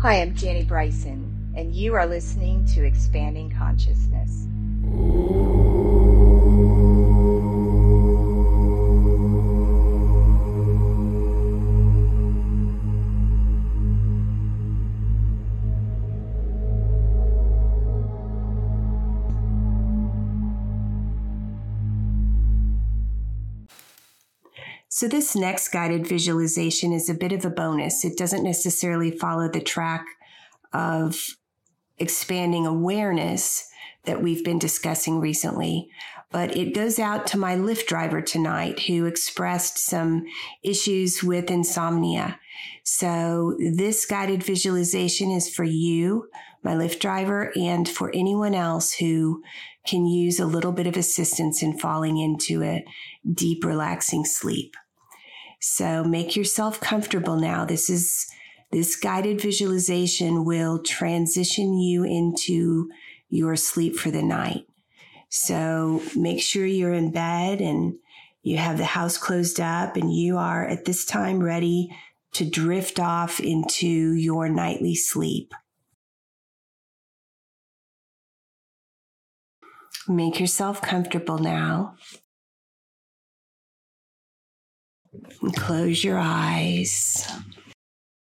Hi, I'm Jenny Bryson, and you are listening to Expanding Consciousness. So, this next guided visualization is a bit of a bonus. It doesn't necessarily follow the track of expanding awareness that we've been discussing recently, but it goes out to my Lyft driver tonight who expressed some issues with insomnia. So, this guided visualization is for you, my Lyft driver, and for anyone else who can use a little bit of assistance in falling into a deep, relaxing sleep. So make yourself comfortable now. This is this guided visualization will transition you into your sleep for the night. So make sure you're in bed and you have the house closed up and you are at this time ready to drift off into your nightly sleep. Make yourself comfortable now. Close your eyes.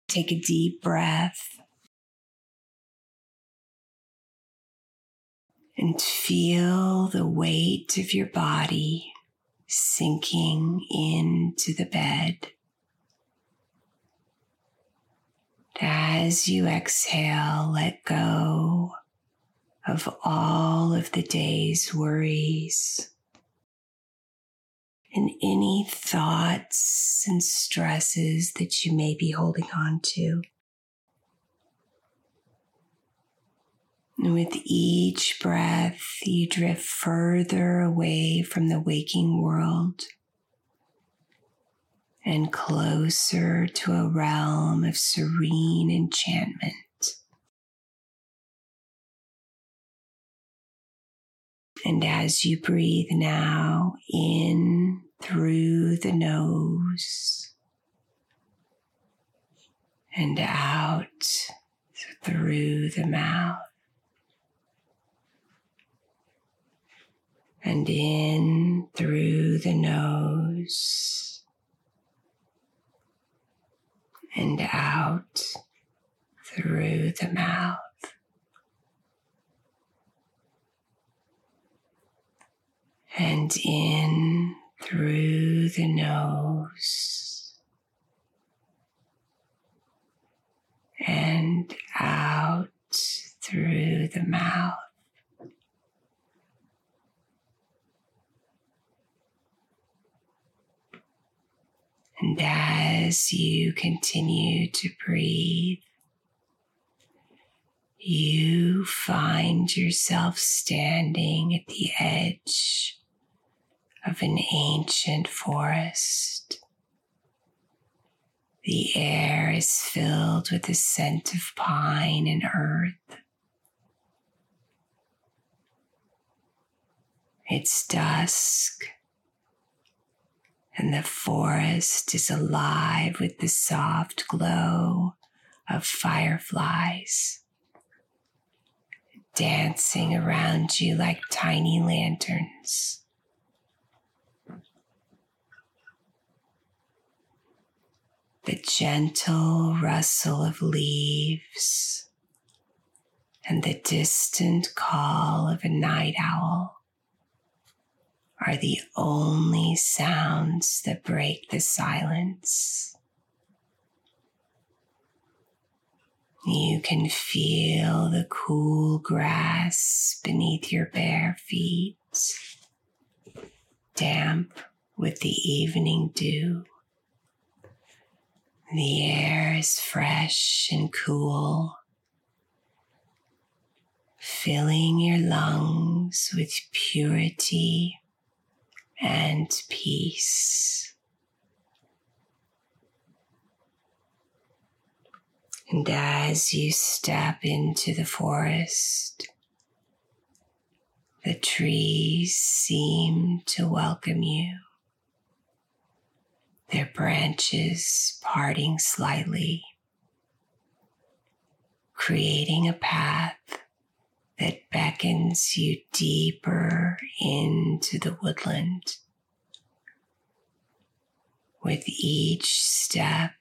Take a deep breath. And feel the weight of your body sinking into the bed. As you exhale, let go of all of the day's worries and any thoughts and stresses that you may be holding on to. And with each breath, you drift further away from the waking world and closer to a realm of serene enchantment. And as you breathe now in through the nose and out through the mouth and in through the nose and out through the mouth. And in through the nose and out through the mouth. And as you continue to breathe, you find yourself standing at the edge of an ancient forest. The air is filled with the scent of pine and earth. It's dusk, and the forest is alive with the soft glow of fireflies dancing around you like tiny lanterns. The gentle rustle of leaves and the distant call of a night owl are the only sounds that break the silence. You can feel the cool grass beneath your bare feet, damp with the evening dew. The air is fresh and cool, filling your lungs with purity and peace. And as you step into the forest, the trees seem to welcome you their branches parting slightly. creating a path that beckons you deeper into the woodland. With each step,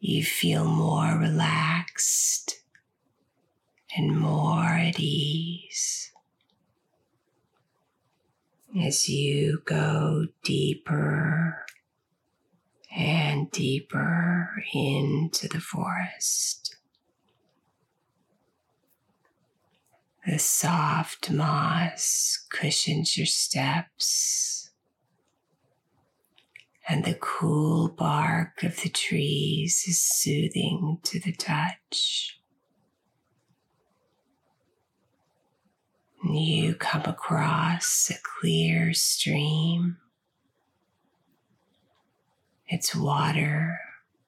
you feel more relaxed and more at ease. As you go deeper and deeper into the forest. The soft moss cushions your steps, and the cool bark of the trees is soothing to the touch. You come across a clear stream its water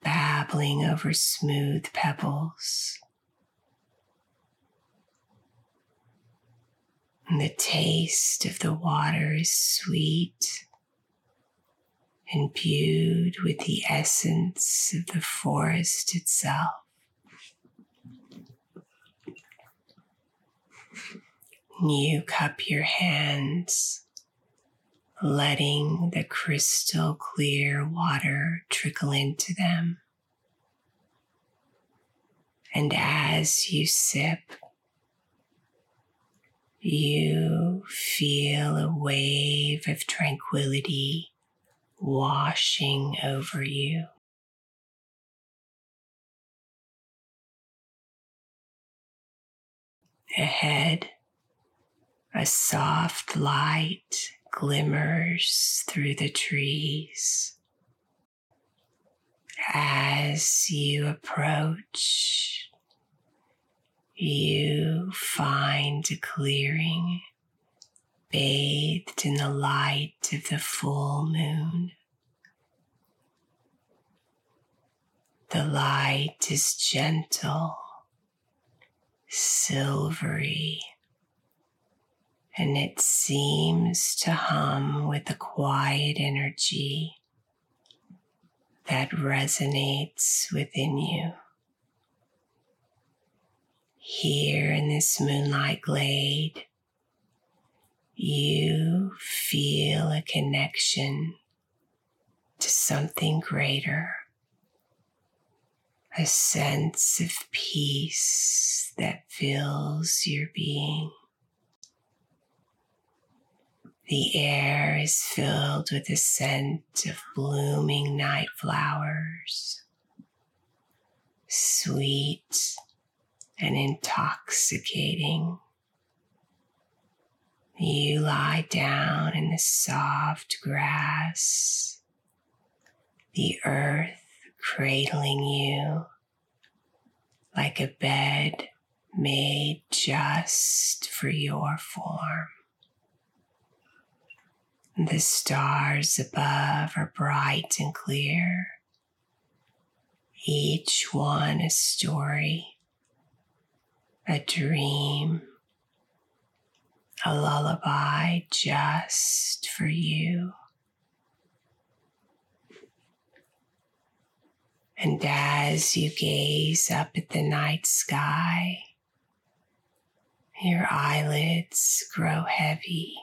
babbling over smooth pebbles. And the taste of the water is sweet, imbued with the essence of the forest itself. You cup your hands letting the crystal clear water trickle into them. And as you sip, you feel a wave of tranquility washing over you. Ahead, a soft light glimmers through the trees. As you approach, you find a clearing bathed in the light of the full moon. The light is gentle, silvery, and it seems to hum with a quiet energy that resonates within you. Here in this moonlight glade, you feel a connection to something greater, a sense of peace that fills your being. The air is filled with the scent of blooming night flowers, sweet and intoxicating. You lie down in the soft grass, the earth cradling you like a bed made just for your form. The stars above are bright and clear, each one a story, a dream, a lullaby just for you. And as you gaze up at the night sky, your eyelids grow heavy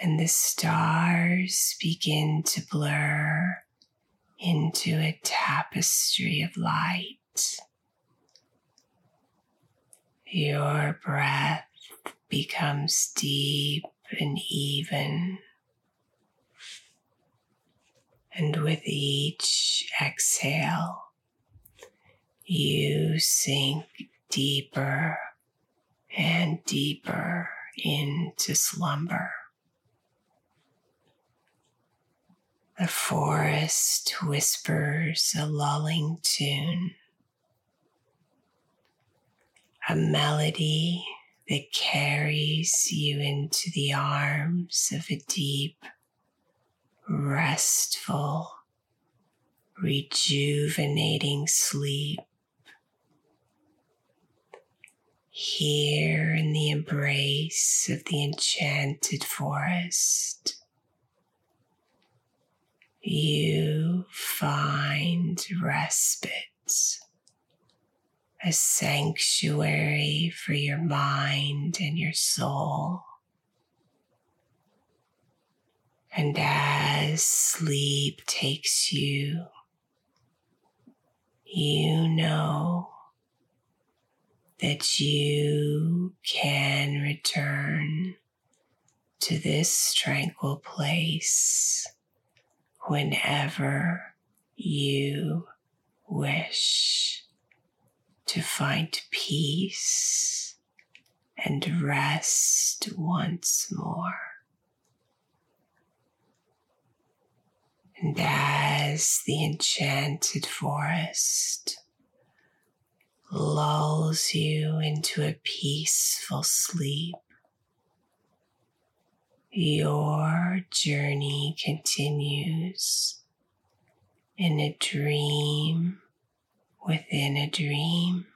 and the stars begin to blur into a tapestry of light. Your breath becomes deep and even. And with each exhale, you sink deeper and deeper into slumber. The forest whispers a lulling tune, a melody that carries you into the arms of a deep, restful, rejuvenating sleep. Here in the embrace of the enchanted forest you find respite. a sanctuary for your mind and your soul. And as sleep takes you, you know that you can return to this tranquil place whenever you wish to find peace and rest once more. And as the enchanted forest lulls you into a peaceful sleep, your journey continues in a dream within a dream.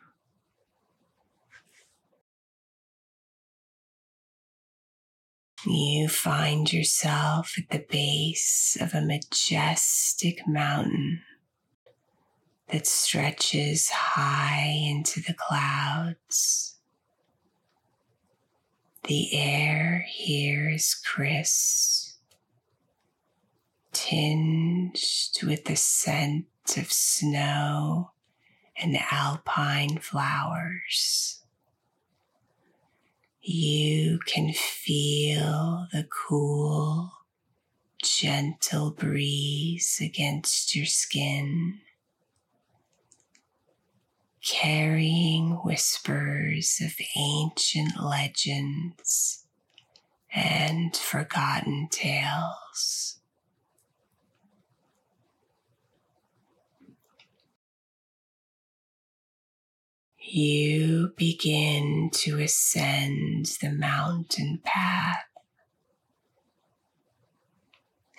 You find yourself at the base of a majestic mountain that stretches high into the clouds. The air here is crisp, tinged with the scent of snow and alpine flowers. You can feel the cool, gentle breeze against your skin, carrying whispers of ancient legends and forgotten tales. you begin to ascend the mountain path.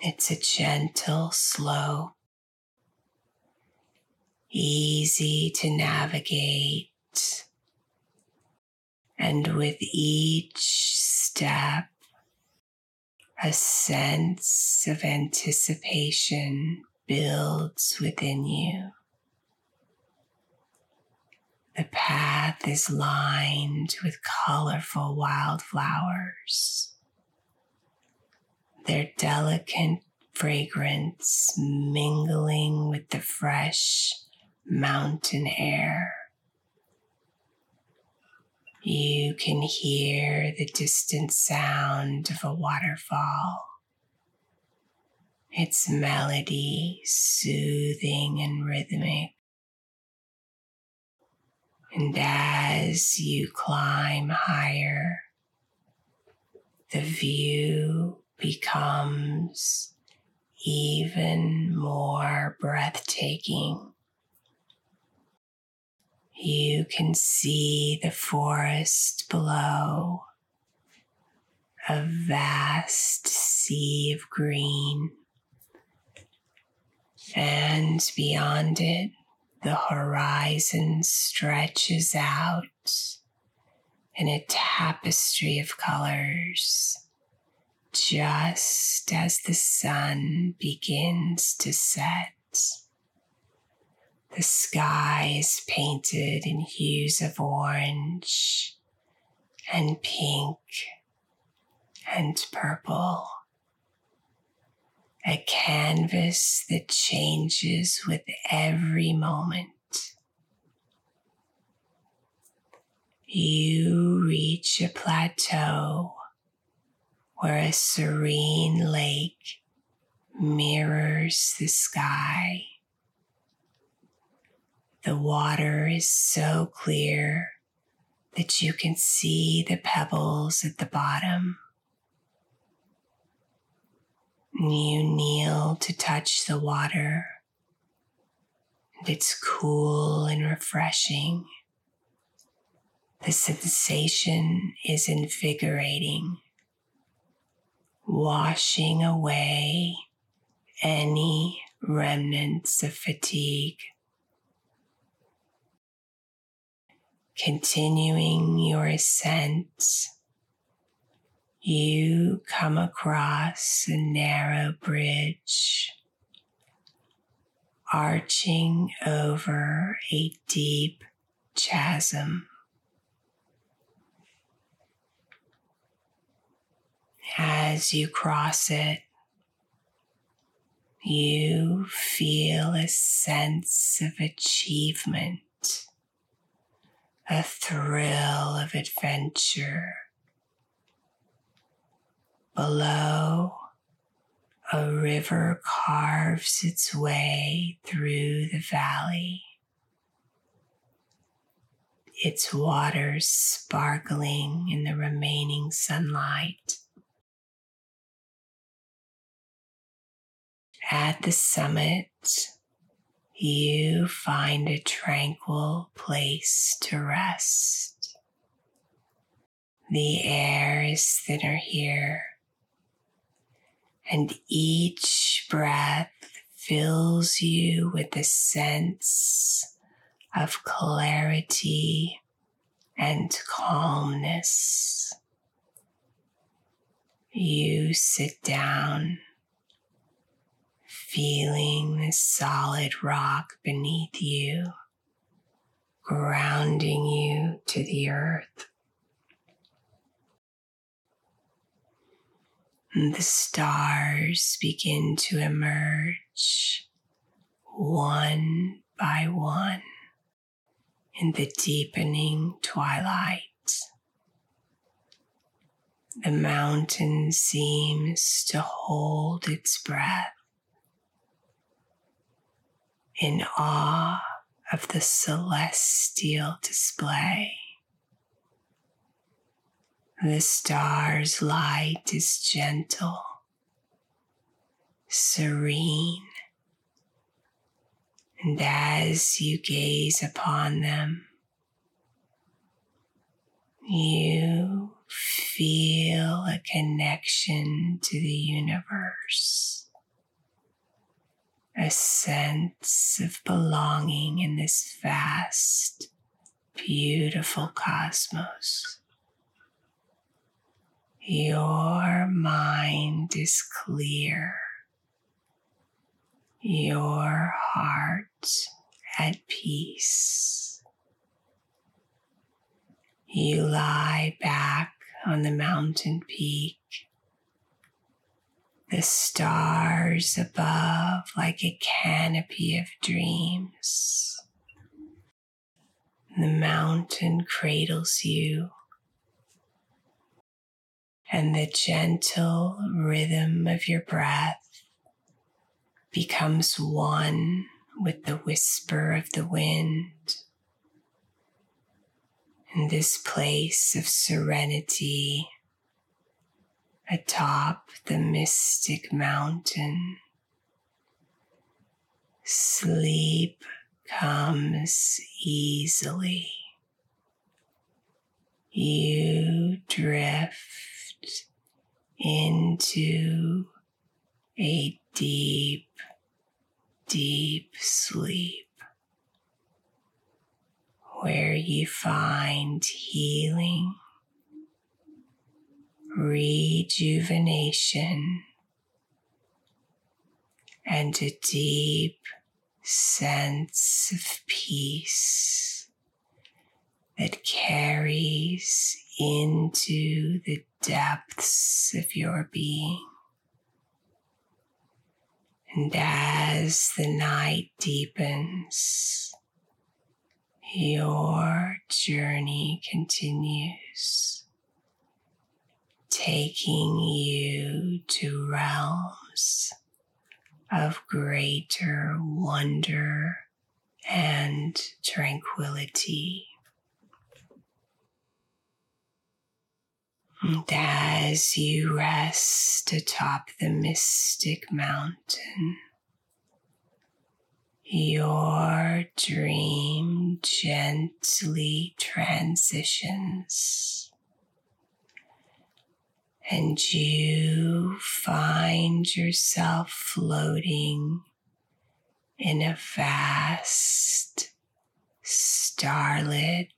It's a gentle slope, easy to navigate, and with each step, a sense of anticipation builds within you. The path is lined with colorful wildflowers. Their delicate fragrance mingling with the fresh mountain air. You can hear the distant sound of a waterfall, its melody soothing and rhythmic. And as you climb higher, the view becomes even more breathtaking. You can see the forest below, a vast sea of green, and beyond it, the horizon stretches out in a tapestry of colors just as the sun begins to set. The sky is painted in hues of orange and pink and purple a canvas that changes with every moment. You reach a plateau where a serene lake mirrors the sky. The water is so clear that you can see the pebbles at the bottom. You kneel to touch the water, and it's cool and refreshing. The sensation is invigorating, washing away any remnants of fatigue. Continuing your ascent you come across a narrow bridge arching over a deep chasm. As you cross it, you feel a sense of achievement, a thrill of adventure. Below, a river carves its way through the valley, its waters sparkling in the remaining sunlight. At the summit, you find a tranquil place to rest. The air is thinner here, and each breath fills you with a sense of clarity and calmness. You sit down feeling the solid rock beneath you, grounding you to the earth. The stars begin to emerge one by one in the deepening twilight. The mountain seems to hold its breath in awe of the celestial display. The star's light is gentle, serene, and as you gaze upon them, you feel a connection to the universe a sense of belonging in this vast, beautiful cosmos. Your mind is clear, your heart at peace. You lie back on the mountain peak the stars above like a canopy of dreams. The mountain cradles you, and the gentle rhythm of your breath becomes one with the whisper of the wind. In this place of serenity, atop the mystic mountain. Sleep comes easily. You drift into a deep, deep sleep where you find healing rejuvenation and a deep sense of peace that carries into the depths of your being. And as the night deepens, your journey continues taking you to realms of greater wonder and tranquility. And as you rest atop the mystic mountain, your dream gently transitions and you find yourself floating in a vast, starlit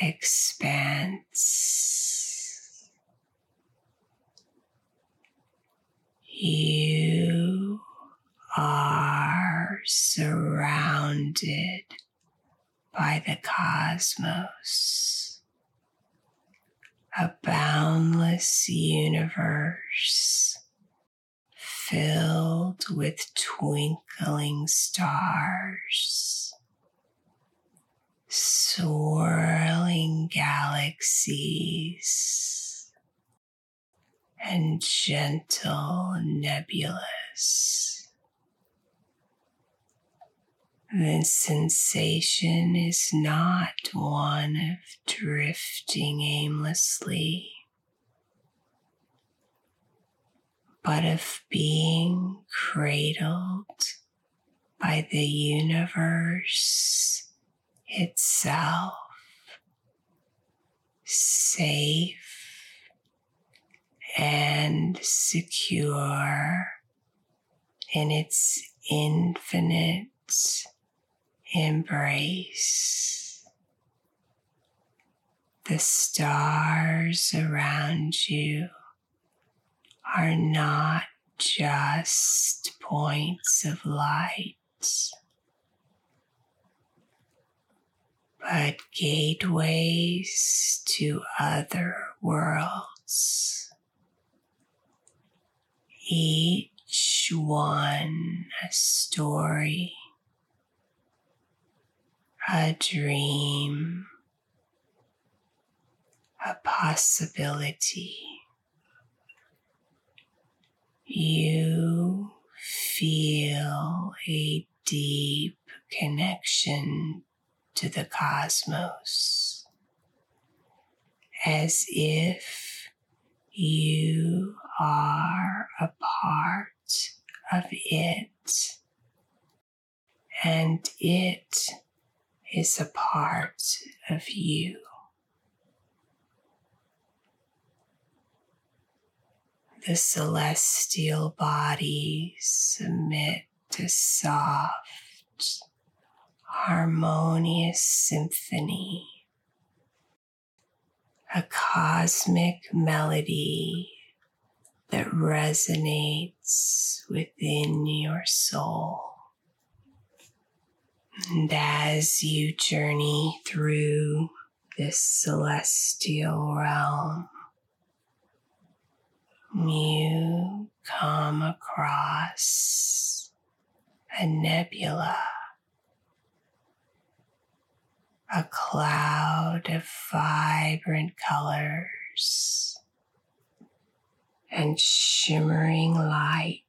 expanse. You are surrounded by the cosmos, a boundless universe filled with twinkling stars, swirling galaxies, and gentle nebulas. The sensation is not one of drifting aimlessly, but of being cradled by the universe itself, safe and secure in its infinite embrace. The stars around you are not just points of light, but gateways to other worlds. Each one a story a dream, a possibility. You feel a deep connection to the cosmos as if you are a part of it and it is a part of you. The celestial bodies submit to soft, harmonious symphony, a cosmic melody that resonates within your soul. And as you journey through this celestial realm, you come across a nebula, a cloud of vibrant colors and shimmering light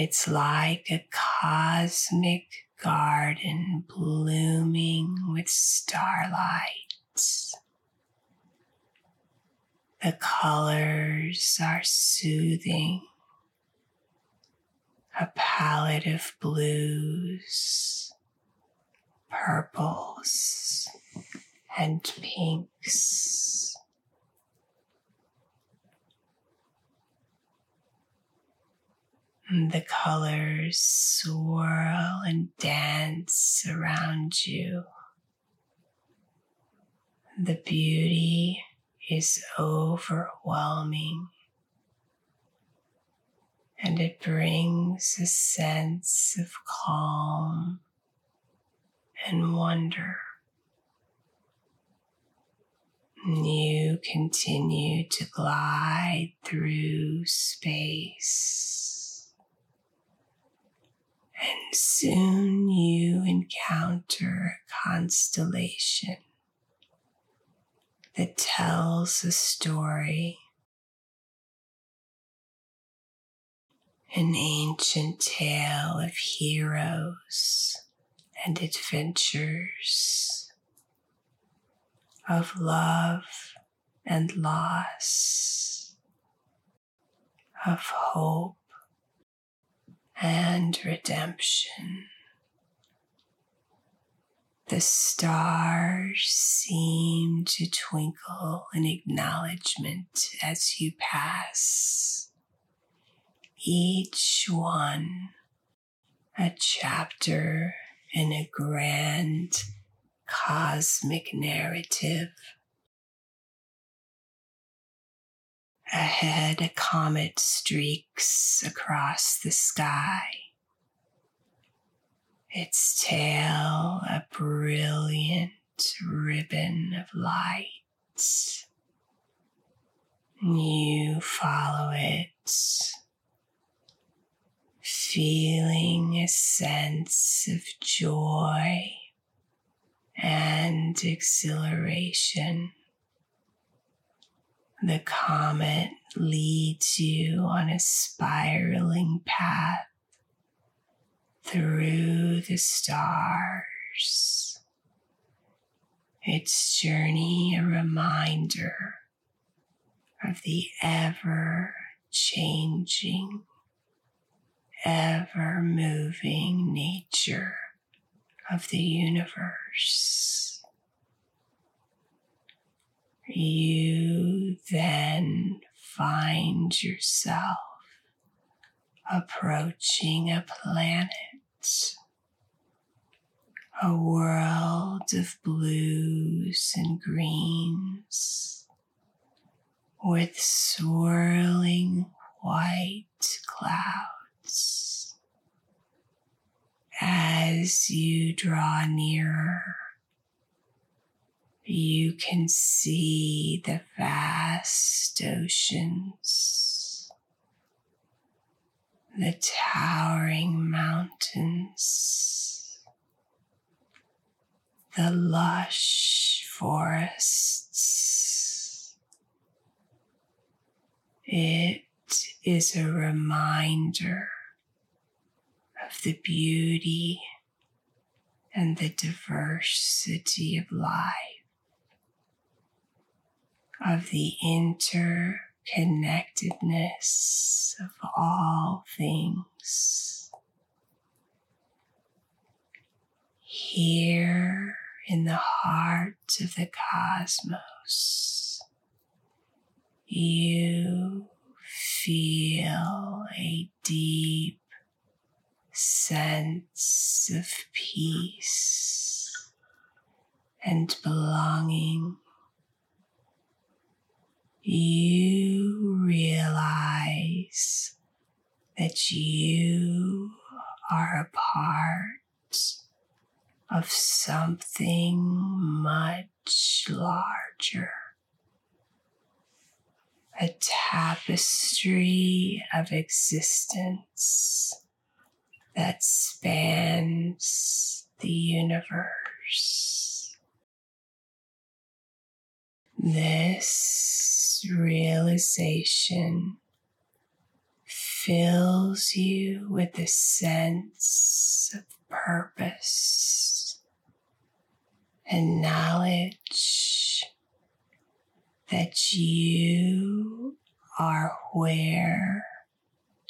It's like a cosmic garden blooming with starlight. The colors are soothing, a palette of blues, purples, and pinks. Mm, the colors swirl and dance around you. The beauty is overwhelming and it brings a sense of calm and wonder. You continue to glide through space and soon you encounter a constellation that tells a story, an ancient tale of heroes and adventures, of love and loss, of hope and redemption. The stars seem to twinkle in acknowledgement as you pass, each one a chapter in a grand cosmic narrative Ahead, a comet streaks across the sky. its tail a brilliant ribbon of light. You follow it, feeling a sense of joy and exhilaration. The comet leads you on a spiraling path through the stars. Its journey a reminder of the ever changing, ever moving nature of the universe. You then find yourself approaching a planet, a world of blues and greens with swirling white clouds. As you draw nearer, you can see the vast oceans, the towering mountains, the lush forests. It is a reminder of the beauty and the diversity of life of the interconnectedness of all things. Here in the heart of the cosmos, you feel a deep sense of peace and belonging you realize that you are a part of something much larger. A tapestry of existence that spans the universe. This realization fills you with a sense of purpose and knowledge that you are where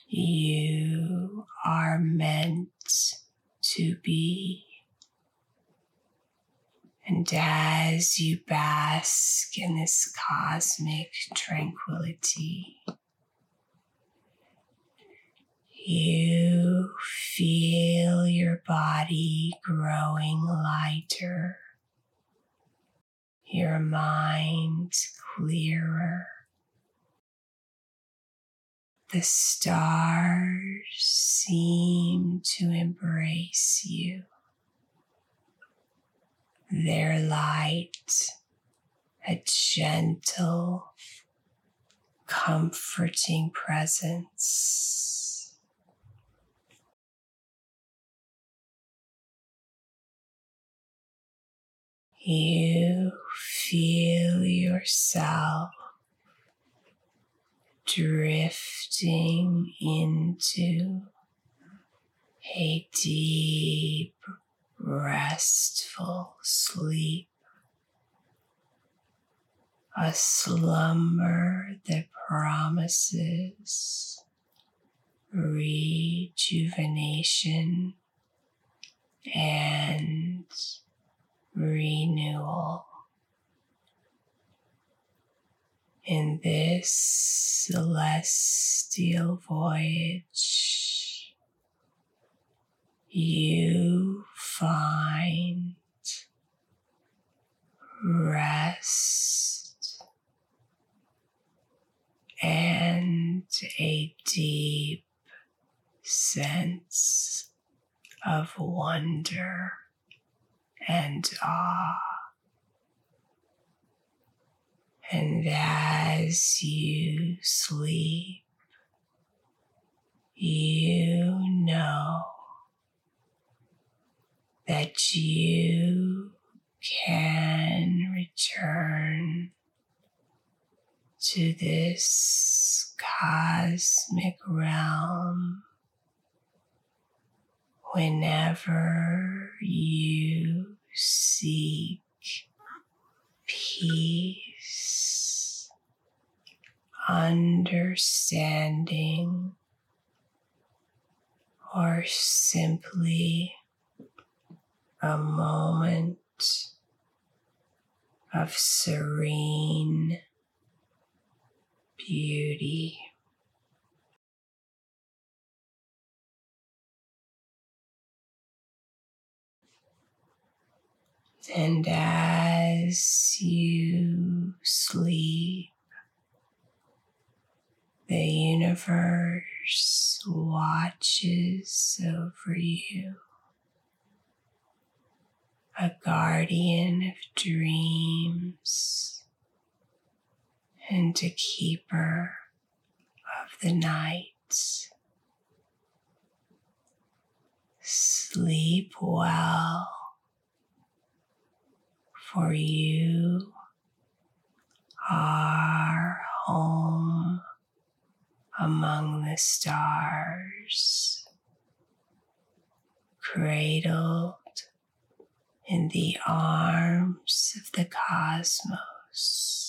you are meant to be. And as you bask in this cosmic tranquility, you feel your body growing lighter, your mind clearer. The stars seem to embrace you their light, a gentle, comforting presence. You feel yourself drifting into a deep restful sleep, a slumber that promises rejuvenation and renewal. In this celestial voyage, you find rest and a deep sense of wonder and awe. And as you sleep, you know that you can return to this cosmic realm whenever you seek peace, understanding, or simply a moment of serene beauty. And as you sleep, the universe watches over you, a guardian of dreams and a keeper of the night. Sleep well for you are home among the stars, cradled in the arms of the cosmos.